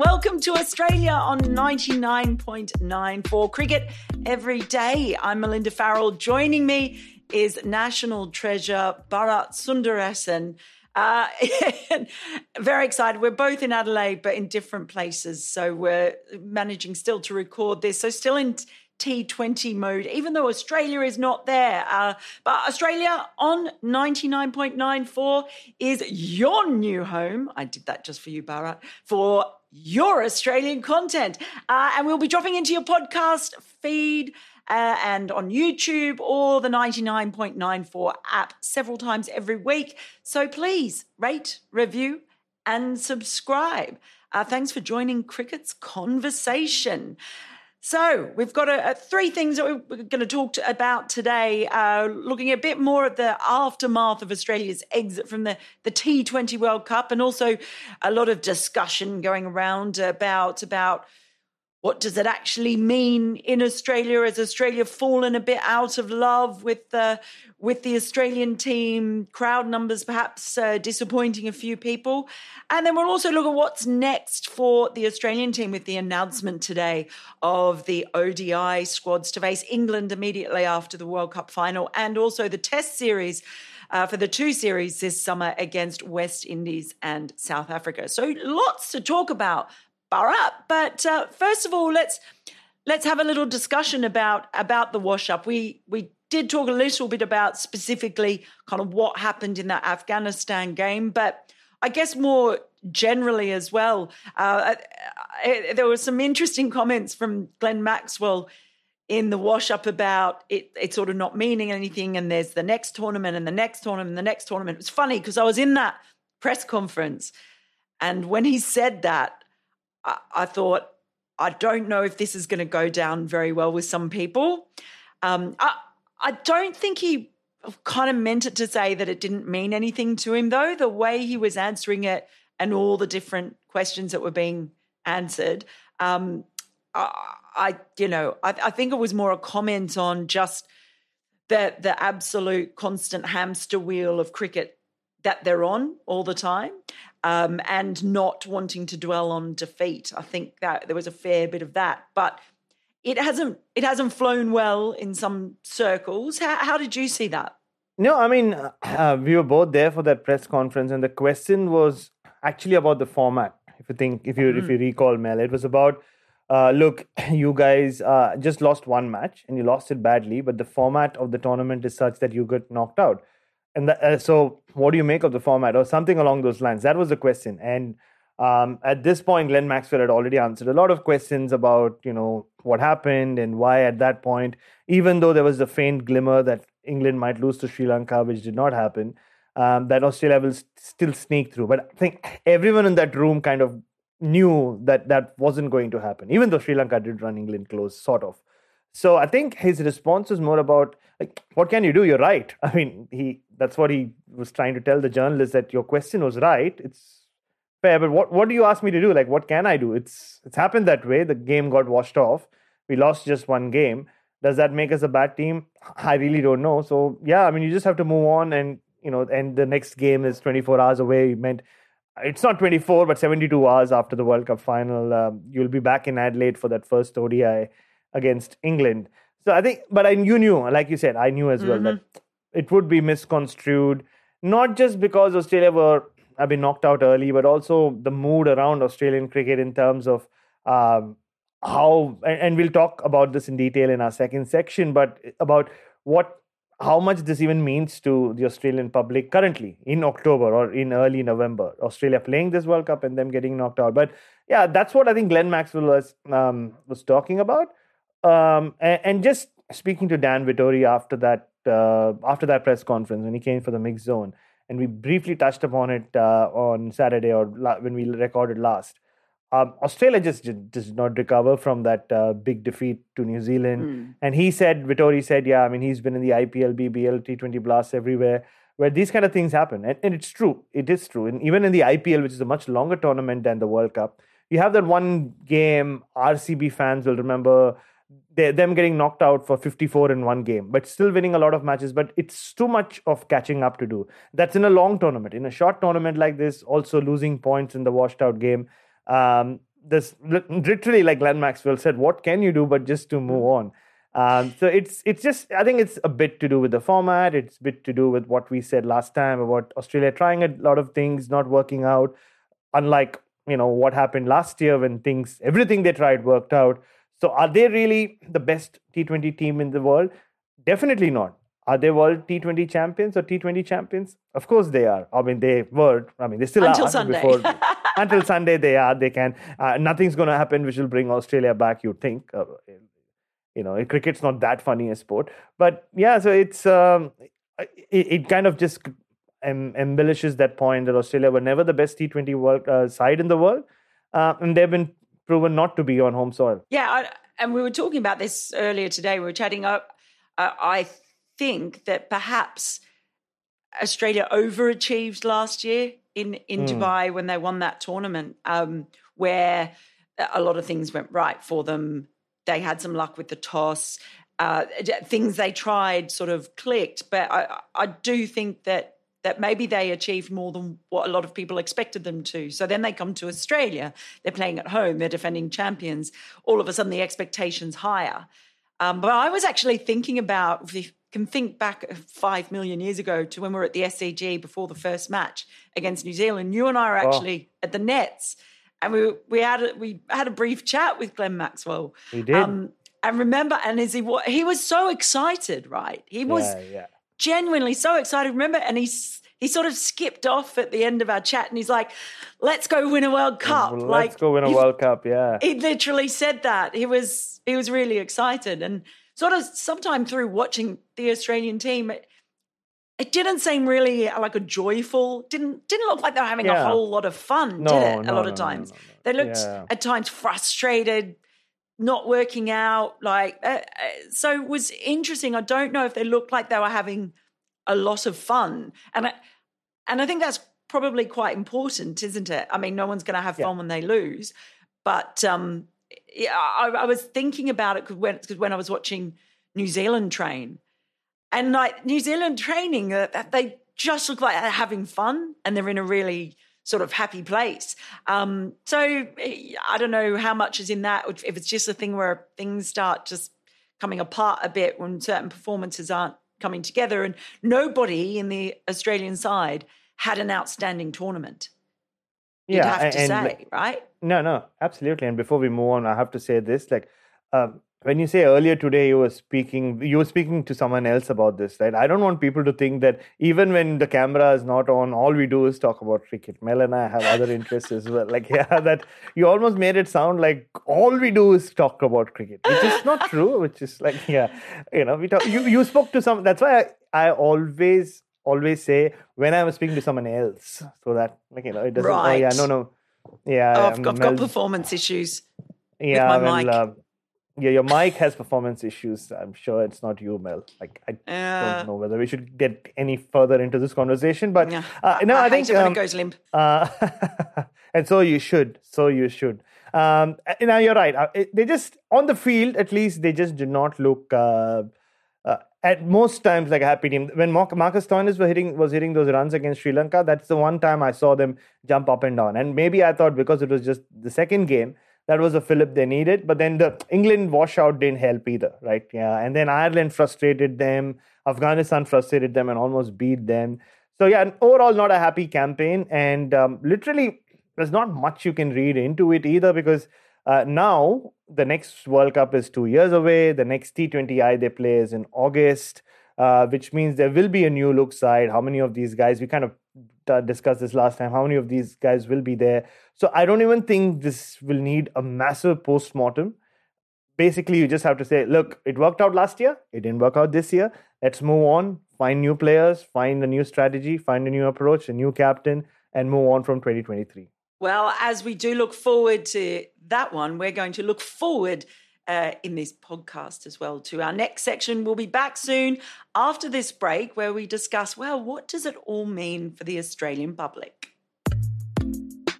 Welcome to Australia on 99.94 Cricket every day. I'm Melinda Farrell. Joining me is national treasure Bharat Sundaresan. Uh, very excited. We're both in Adelaide, but in different places. So we're managing still to record this. So still in T20 mode, even though Australia is not there. Uh, but Australia on 99.94 is your new home. I did that just for you, Bharat, for your Australian content. Uh, and we'll be dropping into your podcast feed uh, and on YouTube or the 99.94 app several times every week. So please rate, review, and subscribe. Uh, thanks for joining Cricket's conversation. So we've got a, a three things that we're going to talk to, about today. Uh, looking a bit more at the aftermath of Australia's exit from the the T20 World Cup, and also a lot of discussion going around about about what does it actually mean in Australia? Has Australia fallen a bit out of love with the with the Australian team? Crowd numbers perhaps uh, disappointing a few people, and then we'll also look at what's next for the Australian team with the announcement today of the ODI squads to face England immediately after the World Cup final, and also the Test series. Uh, for the two series this summer against West Indies and South Africa. So lots to talk about. Bharat. But uh, first of all, let's let's have a little discussion about about the wash up. We we did talk a little bit about specifically kind of what happened in that Afghanistan game, but I guess more generally as well. Uh, uh there were some interesting comments from Glenn Maxwell in the wash up about it, it sort of not meaning anything. And there's the next tournament and the next tournament and the next tournament. It was funny because I was in that press conference. And when he said that, I, I thought, I don't know if this is going to go down very well with some people. Um, I, I don't think he kind of meant it to say that it didn't mean anything to him, though. The way he was answering it and all the different questions that were being answered, um, I, I, you know, I, I think it was more a comment on just the the absolute constant hamster wheel of cricket that they're on all the time um, and not wanting to dwell on defeat. I think that there was a fair bit of that, but it hasn't it hasn't flown well in some circles. How, how did you see that? No, I mean uh, we were both there for that press conference, and the question was actually about the format. If you think, if you mm. if you recall, Mel, it was about. Uh, look, you guys uh, just lost one match and you lost it badly, but the format of the tournament is such that you get knocked out and the, uh, so what do you make of the format or something along those lines that was the question and um, at this point glenn maxwell had already answered a lot of questions about you know what happened and why at that point even though there was a faint glimmer that england might lose to sri lanka which did not happen um, that australia will still sneak through but i think everyone in that room kind of knew that that wasn't going to happen even though sri lanka did run england close sort of so I think his response was more about like, what can you do? You're right. I mean, he that's what he was trying to tell the journalist that your question was right. It's fair, but what what do you ask me to do? Like, what can I do? It's it's happened that way. The game got washed off. We lost just one game. Does that make us a bad team? I really don't know. So yeah, I mean, you just have to move on, and you know, and the next game is 24 hours away. It meant it's not 24, but 72 hours after the World Cup final. Um, you'll be back in Adelaide for that first ODI against England. So I think, but I you knew, like you said, I knew as well mm-hmm. that it would be misconstrued, not just because Australia were have been knocked out early, but also the mood around Australian cricket in terms of um, how, and we'll talk about this in detail in our second section, but about what how much this even means to the Australian public currently in October or in early November. Australia playing this World Cup and them getting knocked out. But yeah, that's what I think Glenn Maxwell was um, was talking about. Um, and, and, just speaking to Dan Vettori after that uh, after that press conference when he came for the mixed zone, and we briefly touched upon it uh, on Saturday or la- when we recorded last. Um, Australia just did, not recover from that uh, big defeat to New Zealand, mm. and he said Vettori said, yeah, I mean he's been in the IPL, BBL, T20 blasts everywhere where these kind of things happen, and, and it's true, it is true, and even in the IPL, which is a much longer tournament than the World Cup, you have that one game. RCB fans will remember them getting knocked out for 54 in one game, but still winning a lot of matches. But it's too much of catching up to do. That's in a long tournament. In a short tournament like this, also losing points in the washed out game. Um, this literally like Glenn Maxwell said, what can you do but just to move on? Um, so it's it's just I think it's a bit to do with the format. It's a bit to do with what we said last time about Australia trying a lot of things not working out. Unlike you know what happened last year when things everything they tried worked out. So are they really the best T20 team in the world? Definitely not. Are they world T20 champions or T20 champions? Of course they are. I mean, they were. I mean, they still until are. Sunday. Before, until Sunday, they are. They can. Uh, nothing's going to happen which will bring Australia back. You'd think. Uh, you know, cricket's not that funny a sport, but yeah. So it's um, it, it kind of just em- embellishes that point that Australia were never the best T20 world uh, side in the world, uh, and they've been proven not to be on home soil. Yeah, I, and we were talking about this earlier today. We were chatting. Uh, I think that perhaps Australia overachieved last year in in mm. Dubai when they won that tournament, um, where a lot of things went right for them. They had some luck with the toss. Uh, things they tried sort of clicked, but I, I do think that that maybe they achieved more than what a lot of people expected them to. So then they come to Australia, they're playing at home, they're defending champions. All of a sudden, the expectations higher. Um, but I was actually thinking about if you can think back five million years ago to when we were at the SCG before the first match against New Zealand. You and I were oh. actually oh. at the nets, and we we had a, we had a brief chat with Glenn Maxwell. We did. Um, and remember, and is he he was so excited, right? He was yeah, yeah. Genuinely so excited. Remember, and he's he sort of skipped off at the end of our chat, and he's like, "Let's go win a World Cup." Let's like, go win a World Cup. Yeah, he literally said that. He was he was really excited, and sort of sometime through watching the Australian team. It, it didn't seem really uh, like a joyful didn't didn't look like they were having yeah. a whole lot of fun no, did it no, a lot no, of times they looked yeah. at times frustrated not working out like uh, uh, so it was interesting. I don't know if they looked like they were having a lot of fun. And I, and i think that's probably quite important isn't it? I mean no one's going to have fun when they lose. But um yeah I, I was thinking about it because when, cause when i was watching new zealand train. And like New Zealand training, uh, they just look like they're having fun and they're in a really sort of happy place. Um, so I don't know how much is in that, if it's just a thing where things start just coming apart a bit when certain performances aren't coming together. And nobody in the Australian side had an outstanding tournament. You'd yeah, have to and, say, right? No, no, absolutely. And before we move on, I have to say this: like, um, when you say earlier today you were speaking you were speaking to someone else about this right i don't want people to think that even when the camera is not on all we do is talk about cricket mel and i have other interests as well like yeah that you almost made it sound like all we do is talk about cricket which is not true which is like yeah you know we talk you, you spoke to some that's why I, I always always say when i'm speaking to someone else so that like you know it doesn't right. oh yeah no no yeah oh, I've, I've got performance issues yeah well, mic. Uh, yeah, your mic has performance issues. I'm sure it's not you, Mel. Like I uh, don't know whether we should get any further into this conversation, but yeah. uh, no, I, I think it um, it goes limp. Uh, and so you should. So you should. Um, now you're right. Uh, they just on the field, at least, they just do not look. Uh, uh, at most times, like a happy team. When Marcus Stoinis was hitting was hitting those runs against Sri Lanka, that's the one time I saw them jump up and down. And maybe I thought because it was just the second game, that was a fillip they needed. But then the England washout didn't help either, right? Yeah. And then Ireland frustrated them. Afghanistan frustrated them and almost beat them. So, yeah, overall, not a happy campaign. And um, literally, there's not much you can read into it either because uh, now the next World Cup is two years away. The next T20I they play is in August, uh, which means there will be a new look side. How many of these guys? We kind of uh, discussed this last time. How many of these guys will be there? So I don't even think this will need a massive post mortem. Basically, you just have to say, look, it worked out last year. It didn't work out this year. Let's move on, find new players, find a new strategy, find a new approach, a new captain, and move on from 2023. Well, as we do look forward to that one, we're going to look forward uh, in this podcast as well to our next section. We'll be back soon after this break where we discuss, well, what does it all mean for the Australian public?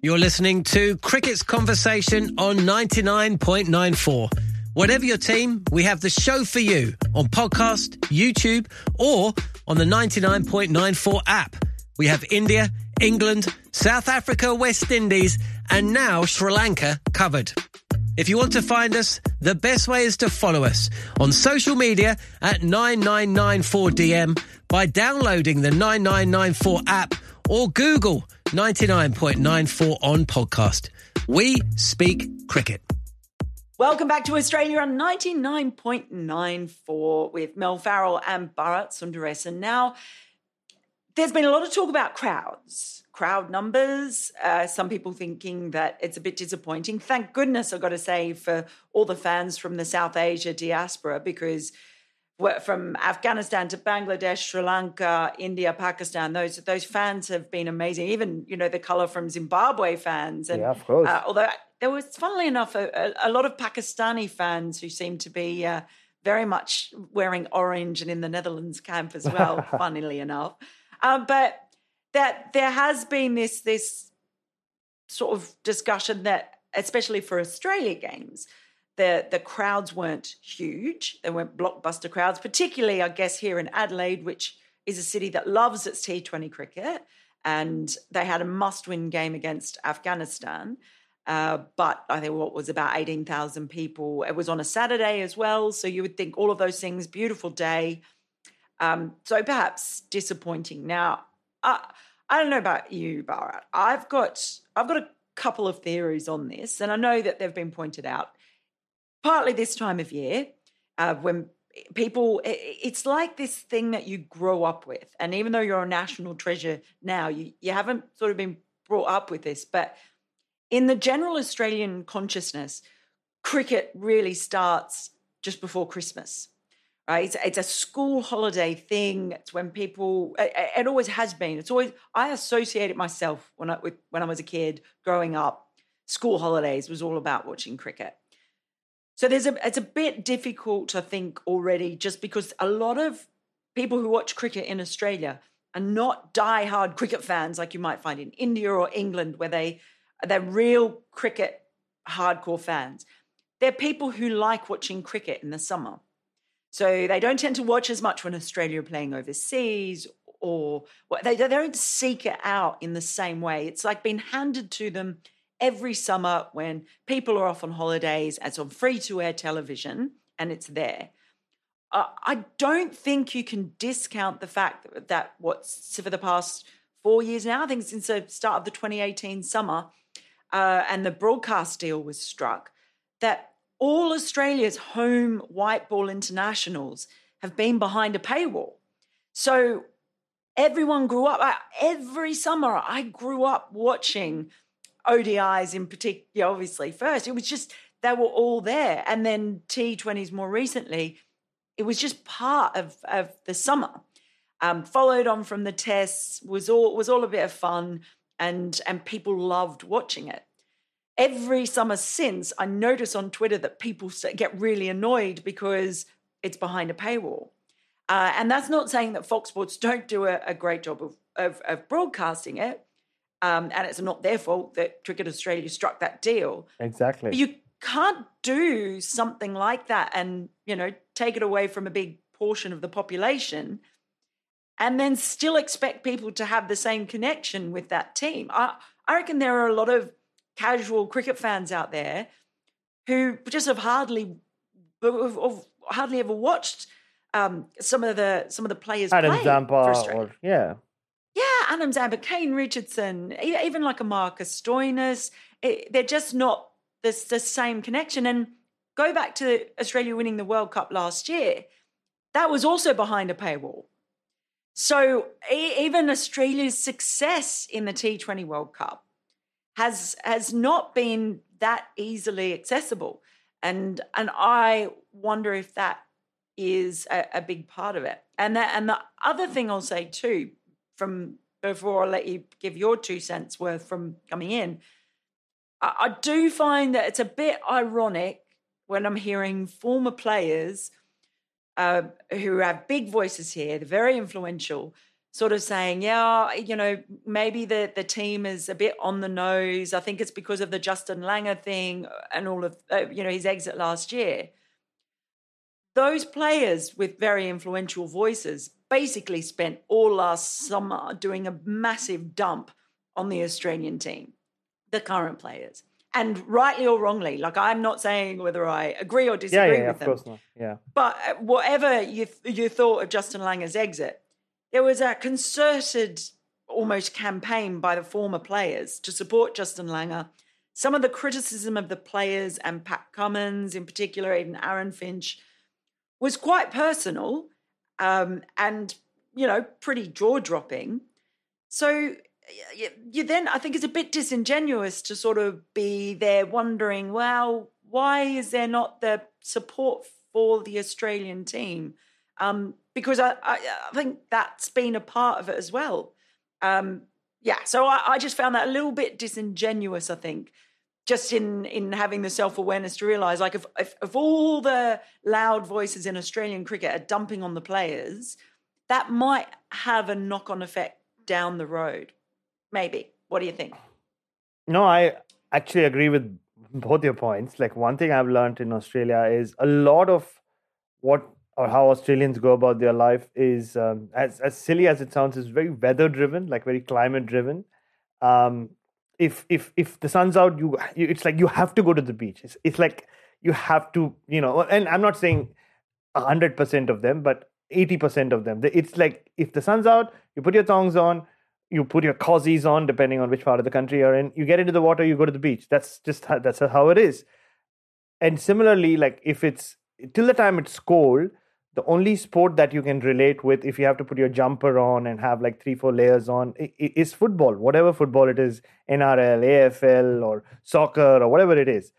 You're listening to Cricket's Conversation on 99.94. Whatever your team, we have the show for you on podcast, YouTube, or on the 99.94 app. We have India, England, South Africa, West Indies, and now Sri Lanka covered. If you want to find us, the best way is to follow us on social media at 9994DM by downloading the 9994 app or Google 99.94 on podcast. We speak cricket. Welcome back to Australia on 99.94 with Mel Farrell and Bharat Sundaresan. Now, there's been a lot of talk about crowds, crowd numbers. Uh, some people thinking that it's a bit disappointing. Thank goodness, I've got to say, for all the fans from the South Asia diaspora, because from Afghanistan to Bangladesh, Sri Lanka, India, Pakistan, those those fans have been amazing. Even you know the color from Zimbabwe fans, and yeah, of course. Uh, although there was, funnily enough, a, a, lot of Pakistani fans who seemed to be uh, very much wearing orange and in the Netherlands camp as well. funnily enough, um, but that there has been this this sort of discussion that, especially for Australia games, the the crowds weren't huge. They weren't blockbuster crowds, particularly I guess here in Adelaide, which is a city that loves its T20 cricket, and they had a must-win game against Afghanistan. Uh, but I think what was about 18,000 people. It was on a Saturday as well. So you would think all of those things, beautiful day. Um, so perhaps disappointing. Now, uh, I don't know about you, Bharat. I've got I've got a couple of theories on this, and I know that they've been pointed out. Partly this time of year, uh, when people, it's like this thing that you grow up with, and even though you're a national treasure now, you you haven't sort of been brought up with this, but in the general Australian consciousness, cricket really starts just before Christmas right? It's, it's, a school holiday thing. It's when people. It, it, always has been. It's always. I associate it myself when I with, when I was a kid growing up. School holidays was all about watching cricket. So there's a. It's a bit difficult, I think, already, just because a lot of people who watch cricket in Australia are not die-hard cricket fans like you might find in India or England, where they they're real cricket hardcore fans. They're people who like watching cricket in the summer so they don't tend to watch as much when Australia are playing overseas or they, they don't seek it out in the same way. It's like being handed to them every summer when people are off on holidays, it's on free to air television and it's there. Uh, I don't think you can discount the fact that, that what's for the past four years now, I think since the start of the 2018 summer, uh, and the broadcast deal was struck, that all Australia's home white ball internationals have been behind a paywall. So everyone grew up, every summer, I grew up watching ODIs in particular, obviously, first. It was just, they were all there. And then T20s more recently, it was just part of, of the summer. Um, followed on from the tests was all was all a bit of fun and and people loved watching it every summer since, I notice on Twitter that people get really annoyed because it's behind a paywall. Uh, and that's not saying that Fox Sports don't do a, a great job of, of, of broadcasting it. Um, and it's not their fault that Cricket Australia struck that deal. Exactly. But you can't do something like that and, you know, take it away from a big portion of the population and then still expect people to have the same connection with that team. I, I reckon there are a lot of casual cricket fans out there who just have hardly have hardly ever watched um, some of the some of the players Adam play Zampa or yeah. Yeah, Adam Zampa, Kane Richardson, even like a Marcus Stoinis, they're just not the, the same connection. And go back to Australia winning the World Cup last year, that was also behind a paywall. So even Australia's success in the T20 World Cup has has not been that easily accessible. And and i wonder if that is a, a, big part of it. And that and the other thing i'll say too from before i let you give your two cents worth from coming in I, I do find that it's a bit ironic when i'm hearing former players uh, who have big voices here they're very influential sort of saying, yeah, you know, maybe the the team is a bit on the nose. I think it's because of the Justin Langer thing and all of uh, you know his exit last year. Those players with very influential voices basically spent all last summer doing a massive dump on the Australian team. the current players. And rightly or wrongly, like I'm not saying whether I agree or disagree yeah, yeah, with of them. course not. Yeah. But uh, whatever you you thought of Justin Langer's exit, there was a concerted, almost campaign by the former players to support Justin Langer. Some of the criticism of the players and Pat Cummins, in particular, even Aaron Finch, was quite personal um, and you know pretty jaw dropping. So you, you then I think it's a bit disingenuous to sort of be there wondering, well, why is there not the support for the Australian team? Um, because I, I, I, think that's been a part of it as well. Um, yeah, so I, I, just found that a little bit disingenuous. I think just in in having the self awareness to realise, like, if, if if all the loud voices in Australian cricket are dumping on the players, that might have a knock on effect down the road. Maybe. What do you think? No, I actually agree with both your points. Like one thing I've learned in Australia is a lot of what or how Australians go about their life is um, as as silly as it sounds, is very weather driven, like very climate driven. Um, if if if the sun's out, you, you it's like you have to go to the beach. It's it's like you have to, you know. And I'm not saying hundred percent of them, but eighty percent of them. It's like if the sun's out, you put your thongs on, you put your cozies on depending on which part of the country you're in you get into the water you go to the beach that's just how, that's how it is and similarly like if it's till the time it's cold the only sport that you can relate with if you have to put your jumper on and have like three four layers on is football whatever football it is nrl afl or soccer or whatever it is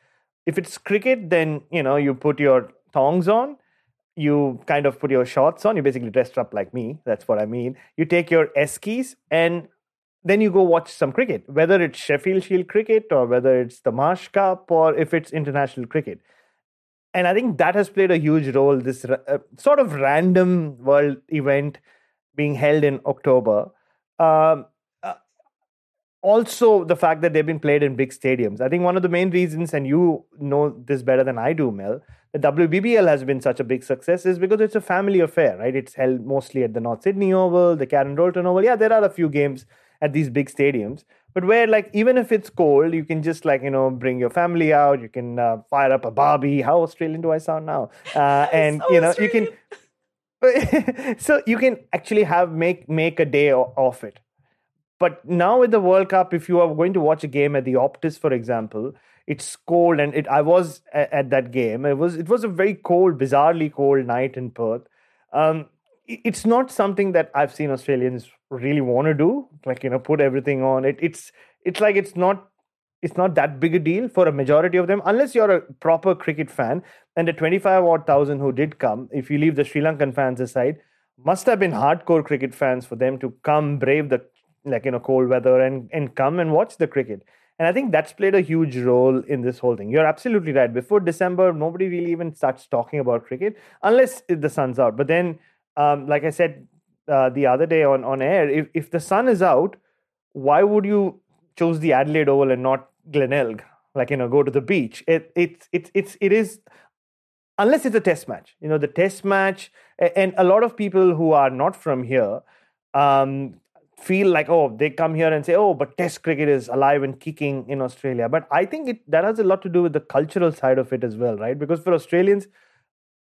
if it's cricket then you know you put your thongs on you kind of put your shorts on. You basically dressed up like me. That's what I mean. You take your skis and then you go watch some cricket, whether it's Sheffield Shield cricket or whether it's the Marsh Cup or if it's international cricket. And I think that has played a huge role. This uh, sort of random world event being held in October. Um, uh, also, the fact that they've been played in big stadiums. I think one of the main reasons, and you know this better than I do, Mel, the WBBL has been such a big success is because it's a family affair, right? It's held mostly at the North Sydney Oval, the Karen Rolton Oval. Yeah, there are a few games at these big stadiums, but where like even if it's cold, you can just like you know bring your family out. You can uh, fire up a barbie. How Australian do I sound now? Uh, and so you know Australian. you can. so you can actually have make make a day of it. But now with the World Cup, if you are going to watch a game at the Optus, for example, it's cold and it i was at, at, that game it was it was a very cold bizarrely cold night in perth um, it's not something that i've seen australians really want to do like you know put everything on it it's it's like it's not it's not that big a deal for a majority of them unless you're a proper cricket fan and the 25 odd thousand who did come if you leave the sri lankan fans aside must have been hardcore cricket fans for them to come brave the like you know cold weather and and come and watch the cricket and I think that's played a huge role in this whole thing. You're absolutely right. Before December, nobody really even starts talking about cricket unless the sun's out. But then, um, like I said uh, the other day on, on air, if, if the sun is out, why would you choose the Adelaide Oval and not Glenelg? Like, you know, go to the beach. It, it, it, it's, it is, unless it's a test match, you know, the test match. And a lot of people who are not from here um, feel like oh they come here and say oh but test cricket is alive and kicking in australia but i think it that has a lot to do with the cultural side of it as well right because for australians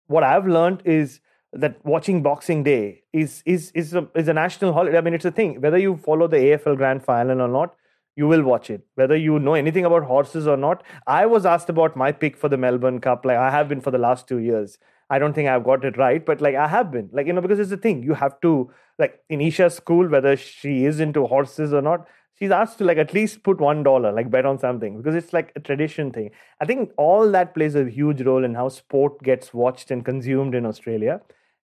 what i've learned is that watching boxing day is is is a, is a national holiday i mean it's a thing whether you follow the afl grand final or not you will watch it whether you know anything about horses or not i was asked about my pick for the melbourne cup like i have been for the last 2 years I don't think I've got it right, but like I have been. Like, you know, because it's the thing. You have to, like in Isha's school, whether she is into horses or not, she's asked to like at least put one dollar, like bet on something, because it's like a tradition thing. I think all that plays a huge role in how sport gets watched and consumed in Australia.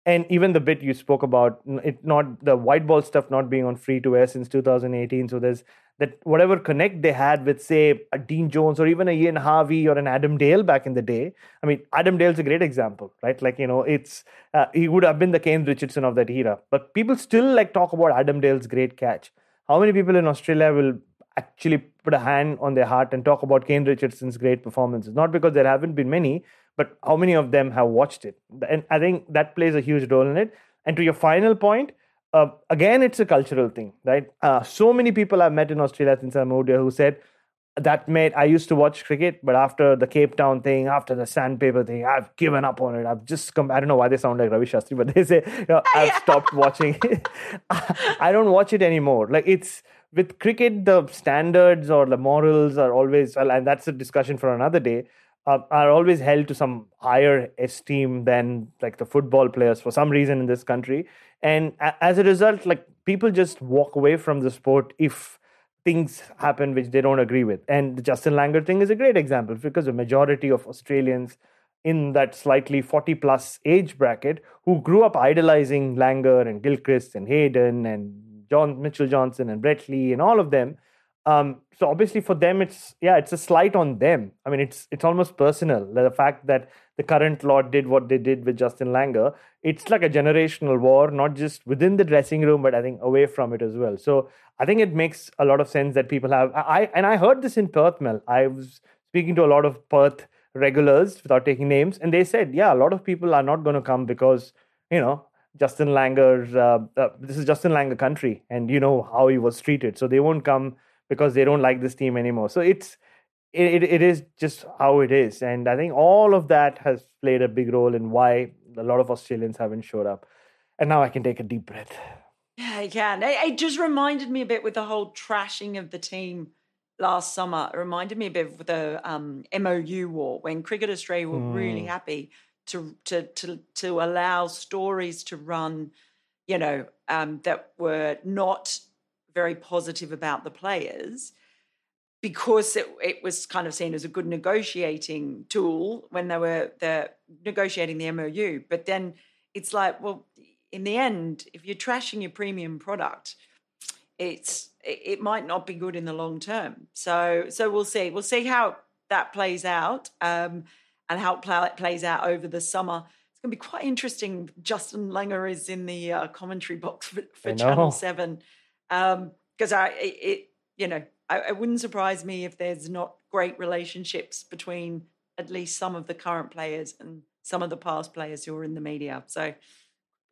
And even the bit you spoke about, it not the white ball stuff not being on free to air since 2018. So there's that whatever connect they had with, say, a Dean Jones or even a Ian Harvey or an Adam Dale back in the day. I mean, Adam Dale's a great example, right? Like, you know, it's uh, he would have been the Kane Richardson of that era. But people still like talk about Adam Dale's great catch. How many people in Australia will actually put a hand on their heart and talk about Kane Richardson's great performances? Not because there haven't been many, but how many of them have watched it? And I think that plays a huge role in it. And to your final point, uh, again, it's a cultural thing, right? Uh, so many people I've met in Australia since I moved here who said, that made I used to watch cricket, but after the Cape Town thing, after the sandpaper thing, I've given up on it. I've just come. I don't know why they sound like Ravi Shastri, but they say you know, I've stopped watching. I don't watch it anymore. Like it's with cricket, the standards or the morals are always well, and that's a discussion for another day. Uh, are always held to some higher esteem than like the football players for some reason in this country, and a- as a result, like people just walk away from the sport if things happen which they don't agree with. And the Justin Langer thing is a great example because the majority of Australians in that slightly 40 plus age bracket who grew up idolizing Langer and Gilchrist and Hayden and John Mitchell Johnson and Brett Lee and all of them. Um, so obviously for them it's yeah it's a slight on them. I mean it's it's almost personal the fact that the current lot did what they did with Justin Langer. It's like a generational war, not just within the dressing room, but I think away from it as well. So I think it makes a lot of sense that people have. I and I heard this in Perth, Mel. I was speaking to a lot of Perth regulars without taking names, and they said, yeah, a lot of people are not going to come because you know Justin Langer. Uh, uh, this is Justin Langer country, and you know how he was treated, so they won't come because they don't like this team anymore. So it's it, it is just how it is. And I think all of that has played a big role in why a lot of Australians haven't showed up. And now I can take a deep breath. Yeah, I can. It, just reminded me a bit with the whole trashing of the team last summer. It reminded me a bit of the um, MOU war when Cricket Australia were mm. really happy to to to to allow stories to run, you know, um, that were not very positive about the players because it, it was kind of seen as a good negotiating tool when they were the negotiating the MOU. But then it's like, well, in the end, if you're trashing your premium product, it's it might not be good in the long term. So so we'll see. We'll see how that plays out um, and how it play, plays out over the summer. It's going to be quite interesting. Justin Langer is in the uh, commentary box for, for Channel Seven because um, I it you know I, it wouldn't surprise me if there's not great relationships between at least some of the current players and some of the past players who are in the media. So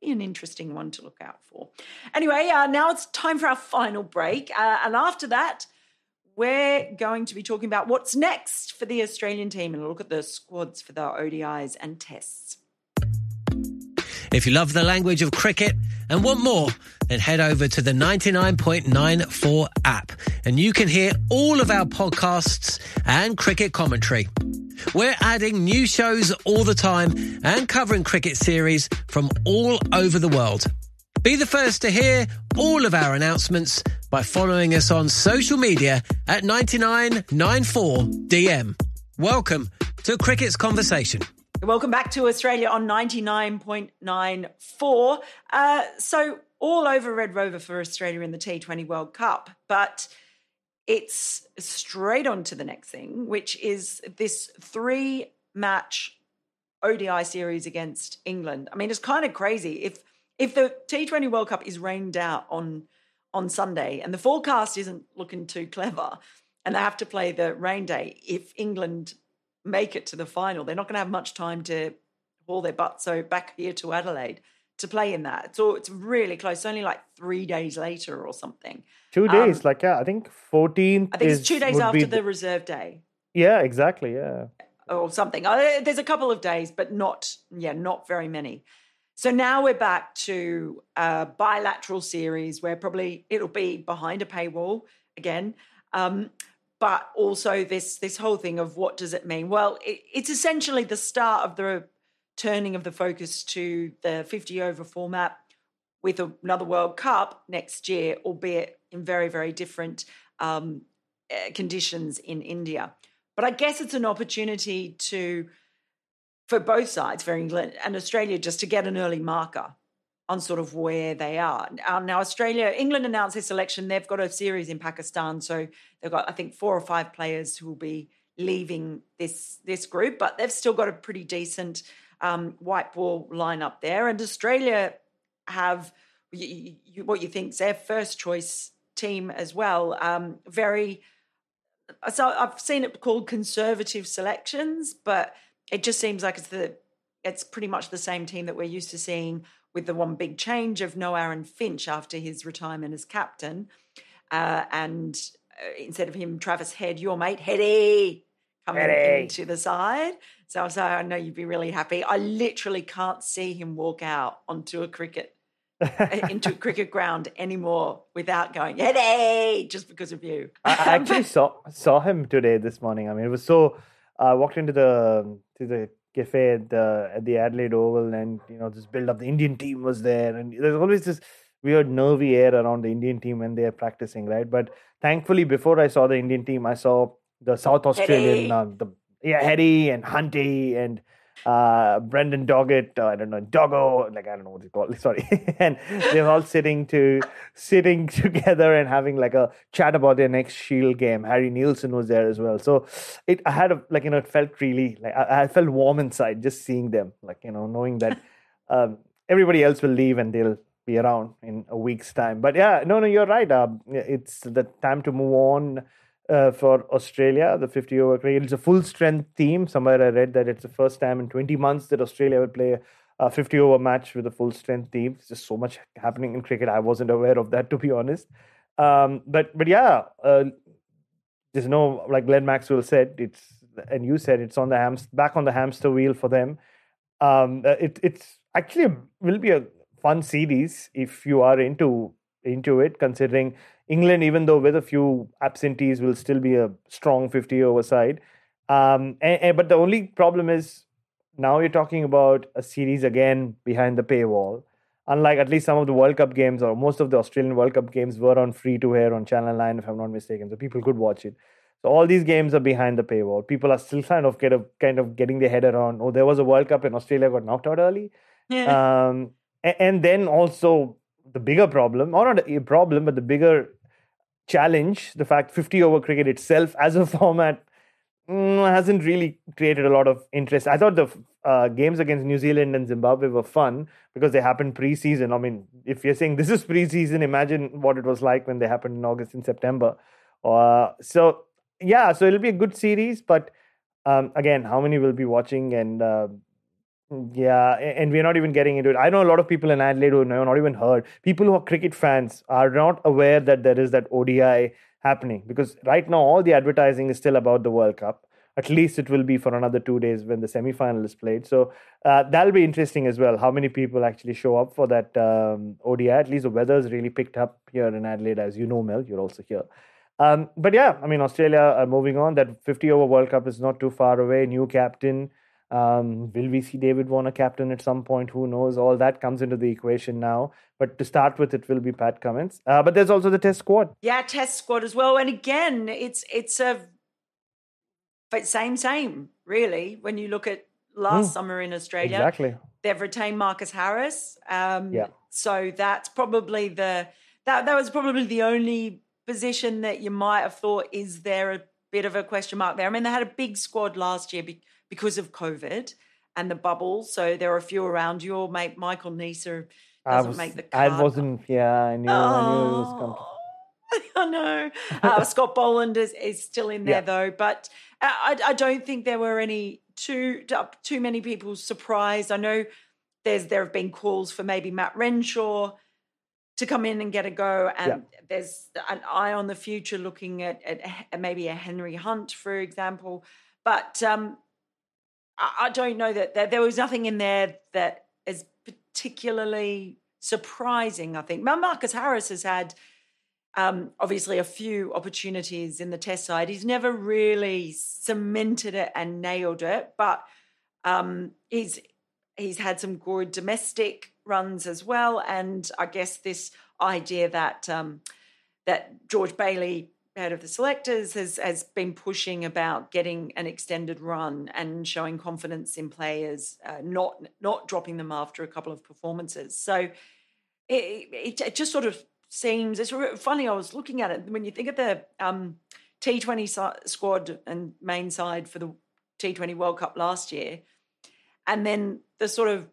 be an interesting one to look out for. Anyway, uh, now it's time for our final break. Uh, and after that, we're going to be talking about what's next for the Australian team and look at the squads for the ODIs and tests. If you love the language of cricket and want more, then head over to the 99.94 app and you can hear all of our podcasts and cricket commentary. We're adding new shows all the time and covering cricket series from all over the world. Be the first to hear all of our announcements by following us on social media at 9994DM. Welcome to Cricket's Conversation. Welcome back to Australia on 99.94. Uh, so, all over Red Rover for Australia in the T20 World Cup, but it's straight on to the next thing, which is this three match ODI series against England. I mean, it's kind of crazy. If if the T20 World Cup is rained out on on Sunday and the forecast isn't looking too clever and they have to play the rain day, if England make it to the final. They're not going to have much time to haul their butts so back here to Adelaide to play in that. So it's really close. Only like three days later or something. Two days, um, like yeah, I think 14th. I think is, it's two days after the, the reserve day. Yeah, exactly. Yeah, or something. Uh, there's a couple of days, but not yeah, not very many. So now we're back to a bilateral series where probably it'll be behind a paywall again. Um, but also this this whole thing of what does it mean? Well, it, it's essentially the start of the turning of the focus to the 50 over format with another World Cup next year, albeit in very very different um, eh, conditions in India. But I guess it's an opportunity to for both sides, for England and Australia, just to get an early marker on sort of where they are. now, Australia, England announced their selection. They've got a series in Pakistan, so they've got I think four or five players who will be leaving this this group, but they've still got a pretty decent um, white ball lineup there. And Australia have you, you, what you think is their first choice team as well. Um, very. So I've seen it called conservative selections, but it just seems like it's the it's pretty much the same team that we're used to seeing with the one big change of no Aaron Finch after his retirement as captain. Uh, and uh, instead of him, Travis Head, your mate, Heady, coming Heady. into the side. So, I so I know you'd be really happy. I literally can't see him walk out onto a cricket uh, into a cricket ground anymore without going Heady just because of you. I I actually saw saw him today this morning. I mean, it was so. I walked into the to the cafe at the at the Adelaide Oval, and you know this build up. The Indian team was there, and there's always this weird nervy air around the Indian team when they are practicing, right? But thankfully, before I saw the Indian team, I saw the South Australian, uh, the yeah, Heady and Hunty and uh, Brendan Doggett, uh, I don't know, Doggo, like I don't know what they call sorry. and they're all sitting to sitting together and having like a chat about their next Shield game. Harry Nielsen was there as well. So it I had a like you know, it felt really like I, I felt warm inside just seeing them, like you know, knowing that um, everybody else will leave and they'll be around in a week's time. But yeah, no, no, you're right. Uh, it's the time to move on uh, for Australia, the 50 over cricket. It's a full strength team. Somewhere I read that it's the first time in 20 months that Australia would play a 50 over match with a full strength team. There's just so much happening in cricket. I wasn't aware of that, to be honest. Um, but but yeah, uh, there's no like Glenn Maxwell said. It's and you said it's on the hams back on the hamster wheel for them. Um, uh, it it's actually will be a fun series if you are into into it, considering England, even though with a few absentees, will still be a strong 50 over side. Um, and, and- but the only problem is now you're talking about a series again behind the paywall. Unlike at least some of the World Cup games or most of the Australian World Cup games were on free to air on Channel 9, if I'm not mistaken, so people could watch it. So all these games are behind the paywall. People are still kind of get a, kind of getting their head around. Oh, there was a World Cup and Australia got knocked out early. Yeah. Um, a- and then also the bigger problem, or not a problem, but the bigger challenge, the fact 50 over cricket itself as a format mm, hasn't really created a lot of interest. I thought the uh, games against New Zealand and Zimbabwe were fun because they happened pre-season. I mean, if you're saying this is pre-season, imagine what it was like when they happened in August and September. Uh, so yeah, so it'll be a good series, but um, again, how many will be watching and uh, yeah, and we're not even getting into it. I know a lot of people in Adelaide who have not even heard. People who are cricket fans are not aware that there is that ODI happening because right now all the advertising is still about the World Cup. At least it will be for another two days when the semi final is played. So uh, that'll be interesting as well. How many people actually show up for that um, ODI? At least the weather's really picked up here in Adelaide, as you know, Mel. You're also here. Um, but yeah, I mean, Australia are moving on. That 50 over World Cup is not too far away. New captain. Um, will we see David Warner captain at some point? Who knows? All that comes into the equation now. But to start with, it will be Pat Cummins. Uh, but there's also the Test squad. Yeah, test squad as well. And again, it's it's a but same same really. When you look at last Mm. summer in Australia, Exactly. they've retained Marcus Harris. Um, Yeah. So that's probably the that that was probably the only position that you might have thought is there a bit of a question mark there. I mean, they had a big squad last year because of COVID and the bubble, so there are a few around. Your mate Michael I doesn't was, make the cut. I wasn't. Yeah, I knew. I knew it was coming. Oh, I know. Uh, Scott Boland is, is still in there Yeah. though, but uh, I, I don't think there were any too too many people surprised. I know there's there have been calls for maybe Matt Renshaw to come in and get a go, and there's an eye on the future looking at, at maybe a Henry Hunt, for example. But um, I, I don't know that, that there was nothing in there that is particularly surprising. I think Marcus Harris has had um, obviously a few opportunities in the test side. He's never really cemented it and nailed it, but um, he's he's had some good domestic runs as well. And I guess this idea that um, that George Bailey, head of the selectors, has has been pushing about getting an extended run and showing confidence in players, uh, not not dropping them after a couple of performances. So it, it, it just sort of seems it's funny. I was looking at it when you think of the um, T20 si- squad and main side for the T20 World Cup last year, and then the sort of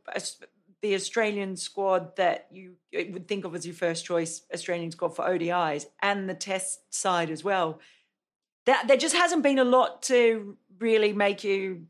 the Australian squad that you would think of as your first choice Australian squad for ODIs and the Test side as well. That there just hasn't been a lot to really make you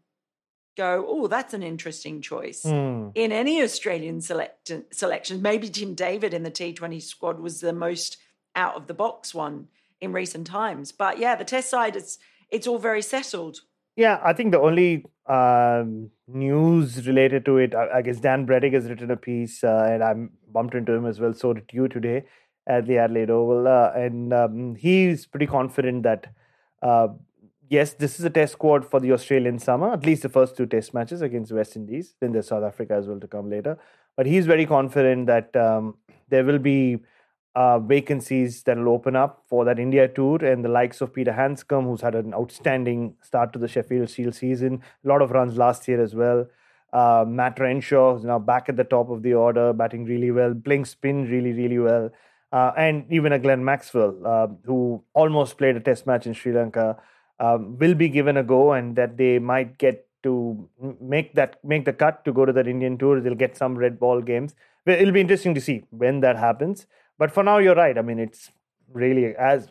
go, oh, that's an interesting choice Hmm. in any Australian select selections. Maybe Tim David in the T20 squad was the most out of the box one in recent times. But yeah, the test side, it's it's all very settled. Yeah, I think the only um, news related to it, I, guess Dan Brettig has written a piece, uh, and I bumped into him as well. So did you today at the Adelaide Oval, uh, and um, he's pretty confident that uh, yes, this is a test squad for the Australian summer, at least the first two test matches against West Indies. Then there's South Africa as well to come later. But he's very confident that um, there will be uh, vacancies that will open up for that India tour and the likes of Peter Handscomb, who's had an outstanding start to the Sheffield Shield season, a lot of runs last year as well. Uh, Matt Renshaw, who's now back at the top of the order, batting really well, playing spin really, really well. Uh, and even a Glenn Maxwell, uh, who almost played a test match in Sri Lanka um, will be given a go and that they might get to make that make the cut to go to that Indian tour. They'll get some red ball games. It'll be interesting to see when that happens. But for now, you're right. I mean, it's really as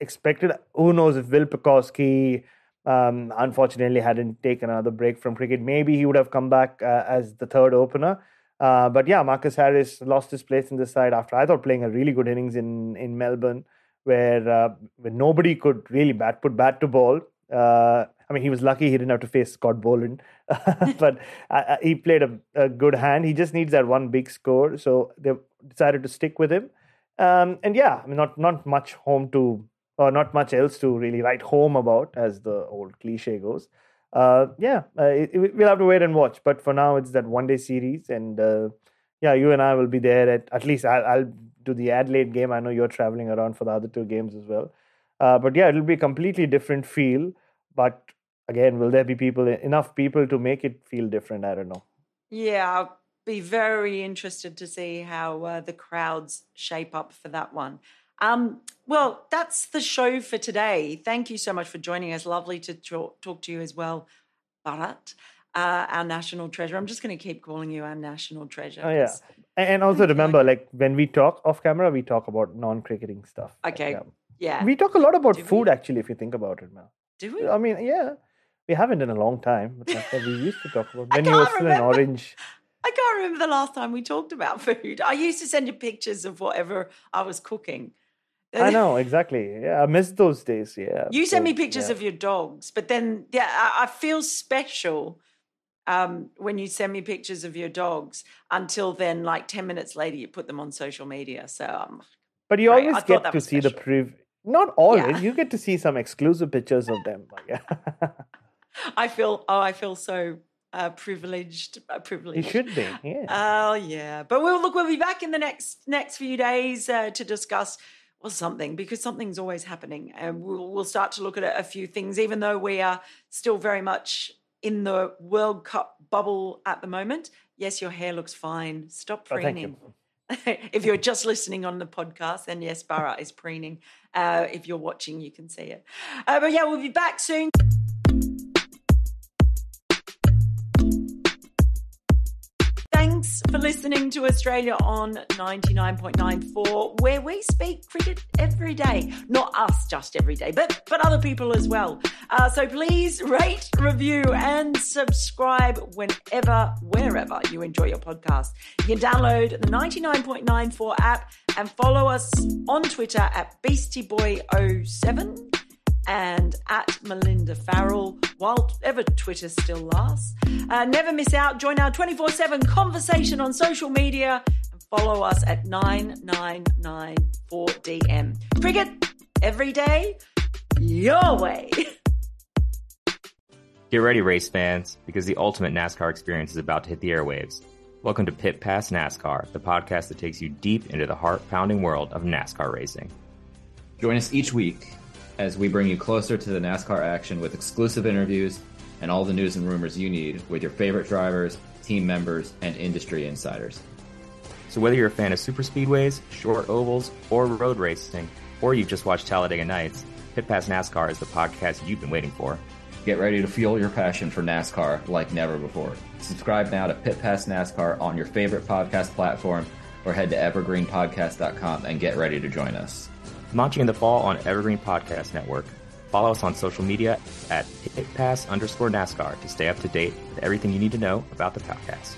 expected. Who knows if Will Pucovski, um, unfortunately, hadn't taken another break from cricket. Maybe he would have come back uh, as the third opener. Uh, but yeah, Marcus Harris lost his place in the side after I thought playing a really good innings in in Melbourne where uh, where nobody could really bat put bat to ball. Uh, I mean, he was lucky he didn't have to face Scott Boland, but uh, he played a, a, good hand. He just needs that one big score, so they decided to stick with him. Um, and yeah, I mean, not not much home to, or not much else to really write home about, as the old cliche goes. Uh, yeah, uh, it, it, we'll have to wait and watch. But for now, it's that one day series, and uh, yeah, you and I will be there at at least I'll, I'll to the Adelaide game. I know you're traveling around for the other two games as well. Uh, but yeah, it'll be a completely different feel. But again, will there be people enough people to make it feel different? I don't know. Yeah, be very interested to see how uh, the crowds shape up for that one. Um, well, that's the show for today. Thank you so much for joining us. Lovely to talk, talk to you as well, Bharat, uh, our national treasure. I'm just going to keep calling you our national treasure. Oh, yeah. And also remember, like when we talk off camera, we talk about non-cricketing stuff. Okay. Like, yeah. We talk a lot about Do food, we? actually, if you think about it, Mel. Do we? I mean, yeah. We haven't in a long time, but that's what we used to talk about. When you were still in orange. I can't remember the last time we talked about food. I used to send you pictures of whatever I was cooking. I know exactly. Yeah, I miss those days. Yeah. You send me pictures yeah. of your dogs, but then yeah, I, I feel special um, when you send me pictures of your dogs. Until then, like ten minutes later, you put them on social media. So, um, but you always get to see special. the preview. Not always. Yeah. You get to see some exclusive pictures of them. I feel. Oh, I feel so uh, privileged. Uh, privileged. You should be. Yeah. Oh yeah. But we'll look. We'll be back in the next next few days uh, to discuss well something because something's always happening, and we'll we'll start to look at a, a few things, even though we are still very much in the World Cup bubble at the moment. Yes, your hair looks fine. Stop oh, preening. Oh, if you're just listening on the podcast, then yes, Bharat is preening. Uh, if you're watching, you can see it. Uh, but yeah, we'll be back soon. For listening to Australia on 99.94, where we speak cricket every day. Not us just every day, but, but other people as well. Uh, so please rate, review, and subscribe whenever, wherever you enjoy your podcast. You can download the 99.94 app and follow us on Twitter at BeastieBoy07 and at Melinda Farrell, while ever Twitter still lasts. Uh, never miss out. Join our 24 7 conversation on social media and follow us at 9994DM. Cricket every day, your way. Get ready, race fans, because the ultimate NASCAR experience is about to hit the airwaves. Welcome to Pit Pass NASCAR, the podcast that takes you deep into the heart pounding world of NASCAR racing. Join us each week as we bring you closer to the NASCAR action with exclusive interviews and all the news and rumors you need with your favorite drivers, team members, and industry insiders. So whether you're a fan of super speedways, short ovals, or road racing, or you've just watched Talladega Nights, Pit Pass NASCAR is the podcast you've been waiting for. Get ready to fuel your passion for NASCAR like never before. Subscribe now to Pit Pass NASCAR on your favorite podcast platform or head to evergreenpodcast.com and get ready to join us launching in the fall on Evergreen Podcast Network. Follow us on social media at pitpass underscore NASCAR to stay up to date with everything you need to know about the podcast.